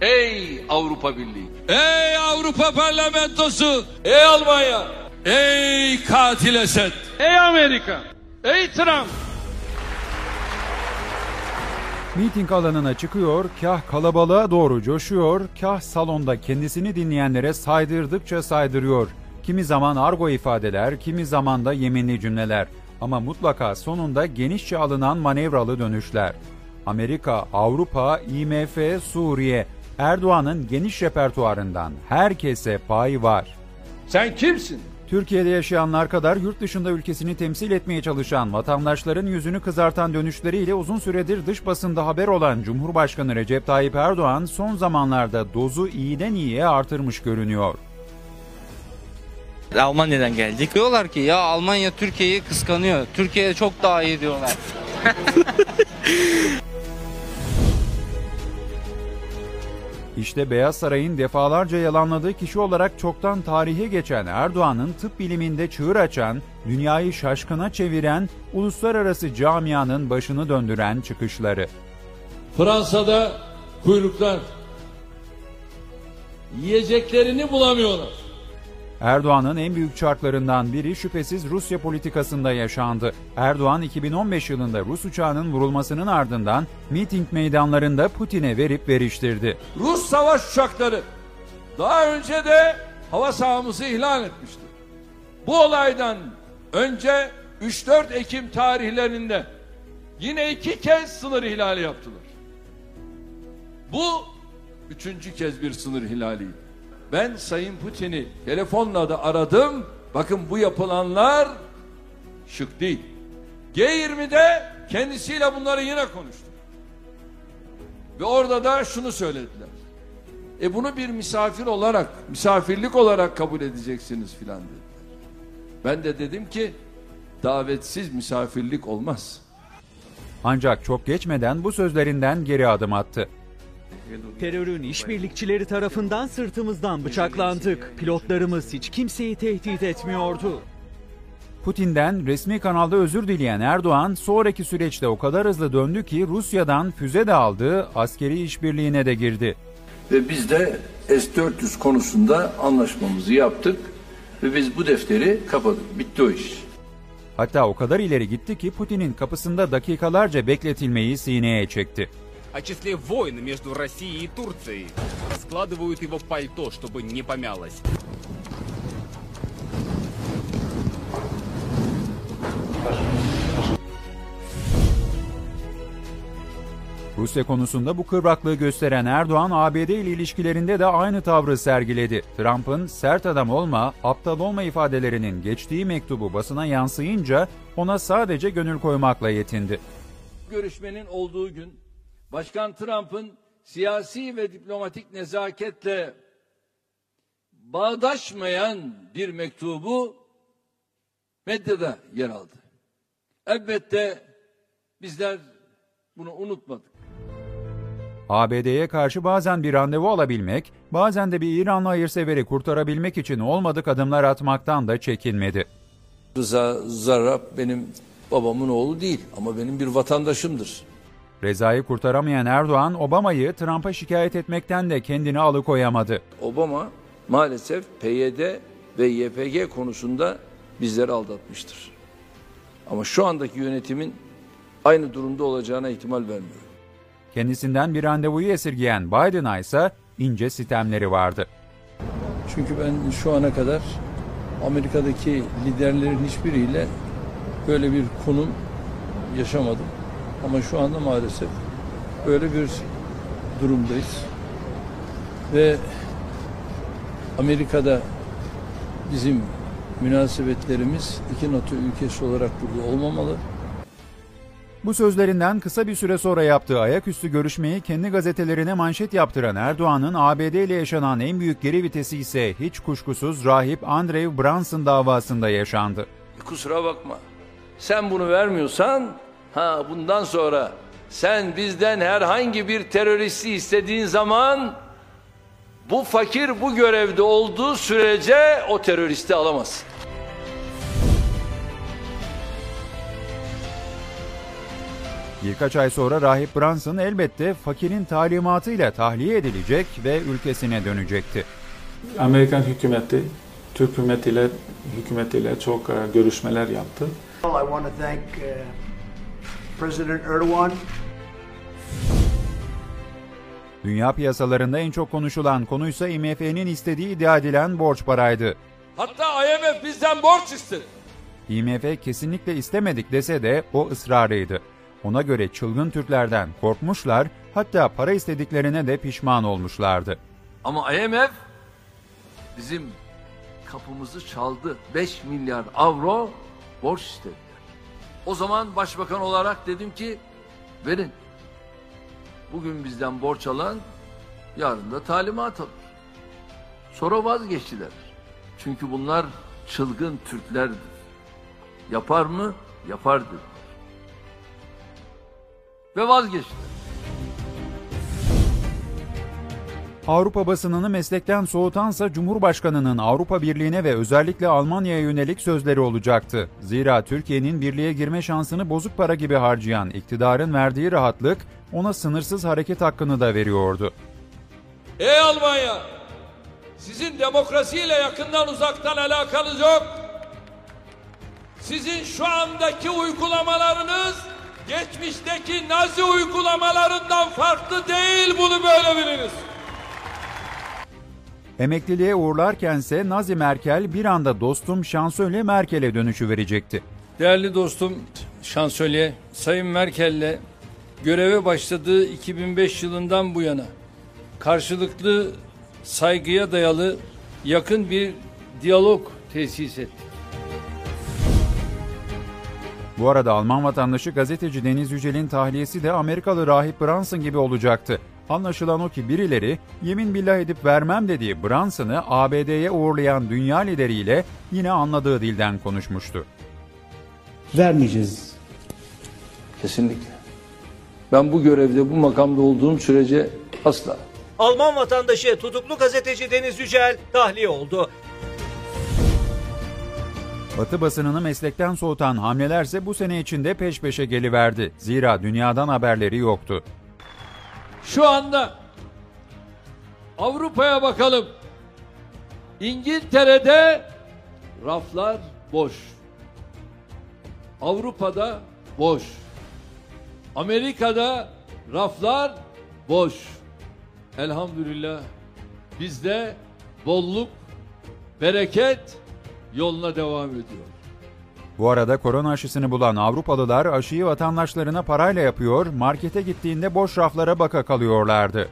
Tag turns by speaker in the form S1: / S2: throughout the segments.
S1: Ey Avrupa Birliği!
S2: Ey Avrupa Parlamentosu!
S1: Ey Almanya!
S2: Ey katil Esed!
S3: Ey Amerika! Ey Trump!
S4: Miting alanına çıkıyor, kah kalabalığa doğru coşuyor, kah salonda kendisini dinleyenlere saydırdıkça saydırıyor. Kimi zaman argo ifadeler, kimi zaman da yeminli cümleler. Ama mutlaka sonunda genişçe alınan manevralı dönüşler. Amerika, Avrupa, IMF, Suriye, Erdoğan'ın geniş repertuarından herkese pay var.
S1: Sen kimsin?
S4: Türkiye'de yaşayanlar kadar yurt dışında ülkesini temsil etmeye çalışan vatandaşların yüzünü kızartan dönüşleriyle uzun süredir dış basında haber olan Cumhurbaşkanı Recep Tayyip Erdoğan son zamanlarda dozu iyiden iyiye artırmış görünüyor.
S5: Almanya'dan geldik. Diyorlar ki ya Almanya Türkiye'yi kıskanıyor. Türkiye çok daha iyi diyorlar.
S4: İşte Beyaz Saray'ın defalarca yalanladığı kişi olarak çoktan tarihe geçen Erdoğan'ın tıp biliminde çığır açan, dünyayı şaşkına çeviren, uluslararası camianın başını döndüren çıkışları.
S1: Fransa'da kuyruklar. Yiyeceklerini bulamıyorlar.
S4: Erdoğan'ın en büyük çarklarından biri şüphesiz Rusya politikasında yaşandı. Erdoğan 2015 yılında Rus uçağının vurulmasının ardından miting meydanlarında Putin'e verip veriştirdi.
S1: Rus savaş uçakları daha önce de hava sahamızı ihlal etmişti. Bu olaydan önce 3-4 Ekim tarihlerinde yine iki kez sınır ihlali yaptılar. Bu üçüncü kez bir sınır ihlaliydi. Ben Sayın Putin'i telefonla da aradım. Bakın bu yapılanlar şık değil. G20'de kendisiyle bunları yine konuştum. Ve orada da şunu söylediler. E bunu bir misafir olarak, misafirlik olarak kabul edeceksiniz filan dediler. Ben de dedim ki davetsiz misafirlik olmaz.
S4: Ancak çok geçmeden bu sözlerinden geri adım attı.
S6: Terörün işbirlikçileri tarafından sırtımızdan bıçaklandık. Pilotlarımız hiç kimseyi tehdit etmiyordu.
S4: Putin'den resmi kanalda özür dileyen Erdoğan sonraki süreçte o kadar hızlı döndü ki Rusya'dan füze de aldı, askeri işbirliğine de girdi.
S7: Ve biz de S-400 konusunda anlaşmamızı yaptık ve biz bu defteri kapadık. Bitti o iş.
S4: Hatta o kadar ileri gitti ki Putin'in kapısında dakikalarca bekletilmeyi sineye çekti
S8: о числе войн между Россией и Турцией. Складывают его в пальто, чтобы не помялось.
S4: Rusya konusunda bu kıvraklığı gösteren Erdoğan, ABD ile ilişkilerinde de aynı tavrı sergiledi. Trump'ın sert adam olma, aptal olma ifadelerinin geçtiği mektubu basına yansıyınca ona sadece gönül koymakla yetindi.
S1: Görüşmenin olduğu gün Başkan Trump'ın siyasi ve diplomatik nezaketle bağdaşmayan bir mektubu medyada yer aldı. Elbette bizler bunu unutmadık.
S4: ABD'ye karşı bazen bir randevu alabilmek, bazen de bir İranlı hayırseveri kurtarabilmek için olmadık adımlar atmaktan da çekinmedi.
S1: Rıza Zarrab benim babamın oğlu değil ama benim bir vatandaşımdır.
S4: Reza'yı kurtaramayan Erdoğan, Obama'yı Trump'a şikayet etmekten de kendini alıkoyamadı.
S7: Obama maalesef PYD ve YPG konusunda bizleri aldatmıştır. Ama şu andaki yönetimin aynı durumda olacağına ihtimal vermiyorum.
S4: Kendisinden bir randevuyu esirgeyen Biden'a ise ince sitemleri vardı.
S7: Çünkü ben şu ana kadar Amerika'daki liderlerin hiçbiriyle böyle bir konum yaşamadım. Ama şu anda maalesef böyle bir durumdayız. Ve Amerika'da bizim münasebetlerimiz iki NATO ülkesi olarak burada olmamalı.
S4: Bu sözlerinden kısa bir süre sonra yaptığı ayaküstü görüşmeyi kendi gazetelerine manşet yaptıran Erdoğan'ın ABD ile yaşanan en büyük geri vitesi ise hiç kuşkusuz rahip Andrew Brunson davasında yaşandı.
S7: Kusura bakma. Sen bunu vermiyorsan ha bundan sonra sen bizden herhangi bir teröristi istediğin zaman bu fakir bu görevde olduğu sürece o teröristi alamazsın.
S4: Birkaç ay sonra rahip Brunson elbette fakirin talimatıyla tahliye edilecek ve ülkesine dönecekti.
S9: Amerikan hükümeti Türk hükümetiyle hükümetiyle çok e, görüşmeler yaptı.
S10: I want to thank uh, President Erdogan
S4: Dünya piyasalarında en çok konuşulan konuysa IMF'nin istediği iddia edilen borç paraydı.
S1: Hatta IMF bizden borç istedi.
S4: IMF kesinlikle istemedik dese de o ısrarıydı. Ona göre çılgın Türklerden korkmuşlar, hatta para istediklerine de pişman olmuşlardı.
S7: Ama IMF bizim kapımızı çaldı. 5 milyar avro borç istediler. O zaman başbakan olarak dedim ki verin. Bugün bizden borç alan yarın da talimat alır. Sonra vazgeçtiler. Çünkü bunlar çılgın Türklerdir. Yapar mı? Yapar. Ve vazgeçtiler.
S4: Avrupa basınını meslekten soğutansa Cumhurbaşkanı'nın Avrupa Birliği'ne ve özellikle Almanya'ya yönelik sözleri olacaktı. Zira Türkiye'nin birliğe girme şansını bozuk para gibi harcayan iktidarın verdiği rahatlık ona sınırsız hareket hakkını da veriyordu.
S1: Ey Almanya! Sizin demokrasiyle yakından uzaktan alakanız yok. Sizin şu andaki uygulamalarınız geçmişteki Nazi uygulamalarından farklı değil bunu böyle biliniz.
S4: Emekliliğe uğurlarkense Nazi Merkel bir anda dostum şansölye Merkel'e dönüşü verecekti.
S2: Değerli dostum Şansölye Sayın Merkel'le göreve başladığı 2005 yılından bu yana karşılıklı saygıya dayalı yakın bir diyalog tesis ettik.
S4: Bu arada Alman vatandaşı gazeteci Deniz Yücel'in tahliyesi de Amerikalı rahip Brunson gibi olacaktı. Anlaşılan o ki birileri yemin billah edip vermem dediği Brunson'ı ABD'ye uğurlayan dünya lideriyle yine anladığı dilden konuşmuştu.
S10: vermeyeceğiz.
S7: Kesinlikle. Ben bu görevde, bu makamda olduğum sürece asla.
S11: Alman vatandaşı tutuklu gazeteci Deniz Yücel tahliye oldu.
S4: Batı basınını meslekten soğutan hamlelerse bu sene içinde peş peşe geliverdi. Zira dünyadan haberleri yoktu.
S1: Şu anda Avrupa'ya bakalım. İngiltere'de raflar boş. Avrupa'da boş. Amerika'da raflar boş. Elhamdülillah bizde bolluk, bereket yoluna devam ediyor.
S4: Bu arada korona aşısını bulan Avrupalılar aşıyı vatandaşlarına parayla yapıyor, markete gittiğinde boş raflara baka kalıyorlardı.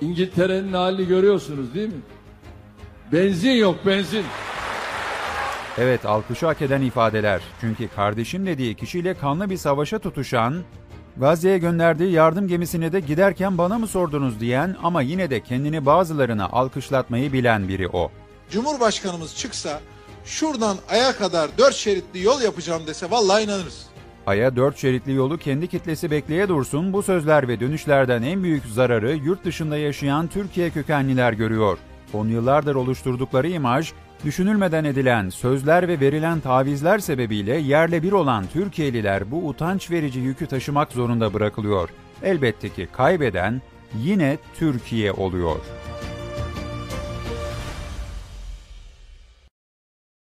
S1: İngiltere'nin halini görüyorsunuz değil mi? Benzin yok benzin.
S4: Evet alkışı hak eden ifadeler. Çünkü kardeşim dediği kişiyle kanlı bir savaşa tutuşan, Gazze'ye gönderdiği yardım gemisine de giderken bana mı sordunuz diyen ama yine de kendini bazılarına alkışlatmayı bilen biri o.
S12: Cumhurbaşkanımız çıksa şuradan aya kadar dört şeritli yol yapacağım dese vallahi inanırız.
S4: Ay'a dört şeritli yolu kendi kitlesi bekleye dursun bu sözler ve dönüşlerden en büyük zararı yurt dışında yaşayan Türkiye kökenliler görüyor. On yıllardır oluşturdukları imaj, düşünülmeden edilen sözler ve verilen tavizler sebebiyle yerle bir olan Türkiye'liler bu utanç verici yükü taşımak zorunda bırakılıyor. Elbette ki kaybeden yine Türkiye oluyor.